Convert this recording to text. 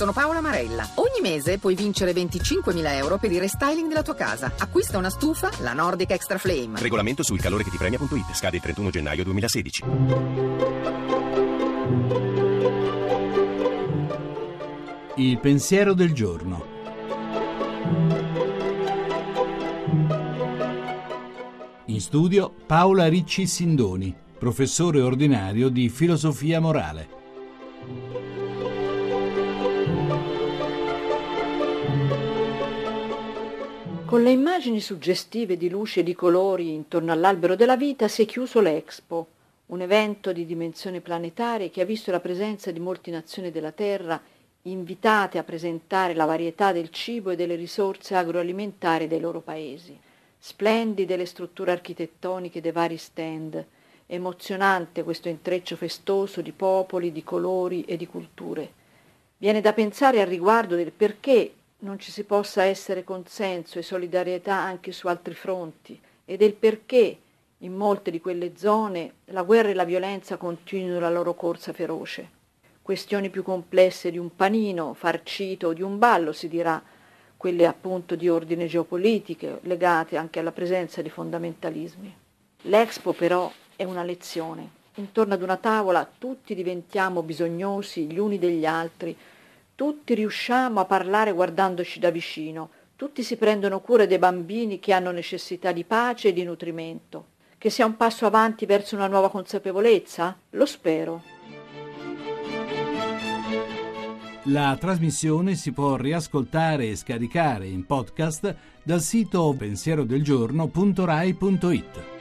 sono Paola Marella. Ogni mese puoi vincere 25.000 euro per il restyling della tua casa. Acquista una stufa, la Nordic Extra Flame. Regolamento sul calore che ti premia.it. Scade il 31 gennaio 2016. Il pensiero del giorno. In studio Paola Ricci Sindoni, professore ordinario di filosofia morale. Con le immagini suggestive di luce e di colori intorno all'albero della vita si è chiuso l'Expo, un evento di dimensioni planetarie che ha visto la presenza di molte nazioni della Terra invitate a presentare la varietà del cibo e delle risorse agroalimentari dei loro paesi. Splendide le strutture architettoniche dei vari stand, emozionante questo intreccio festoso di popoli, di colori e di culture. Viene da pensare al riguardo del perché non ci si possa essere consenso e solidarietà anche su altri fronti e del perché in molte di quelle zone la guerra e la violenza continuino la loro corsa feroce. Questioni più complesse di un panino farcito o di un ballo, si dirà, quelle appunto di ordine geopolitiche, legate anche alla presenza di fondamentalismi. L'Expo però è una lezione. Intorno ad una tavola tutti diventiamo bisognosi gli uni degli altri, tutti riusciamo a parlare guardandoci da vicino, tutti si prendono cura dei bambini che hanno necessità di pace e di nutrimento. Che sia un passo avanti verso una nuova consapevolezza? Lo spero. La trasmissione si può riascoltare e scaricare in podcast dal sito pensierodelgiorno.rai.it.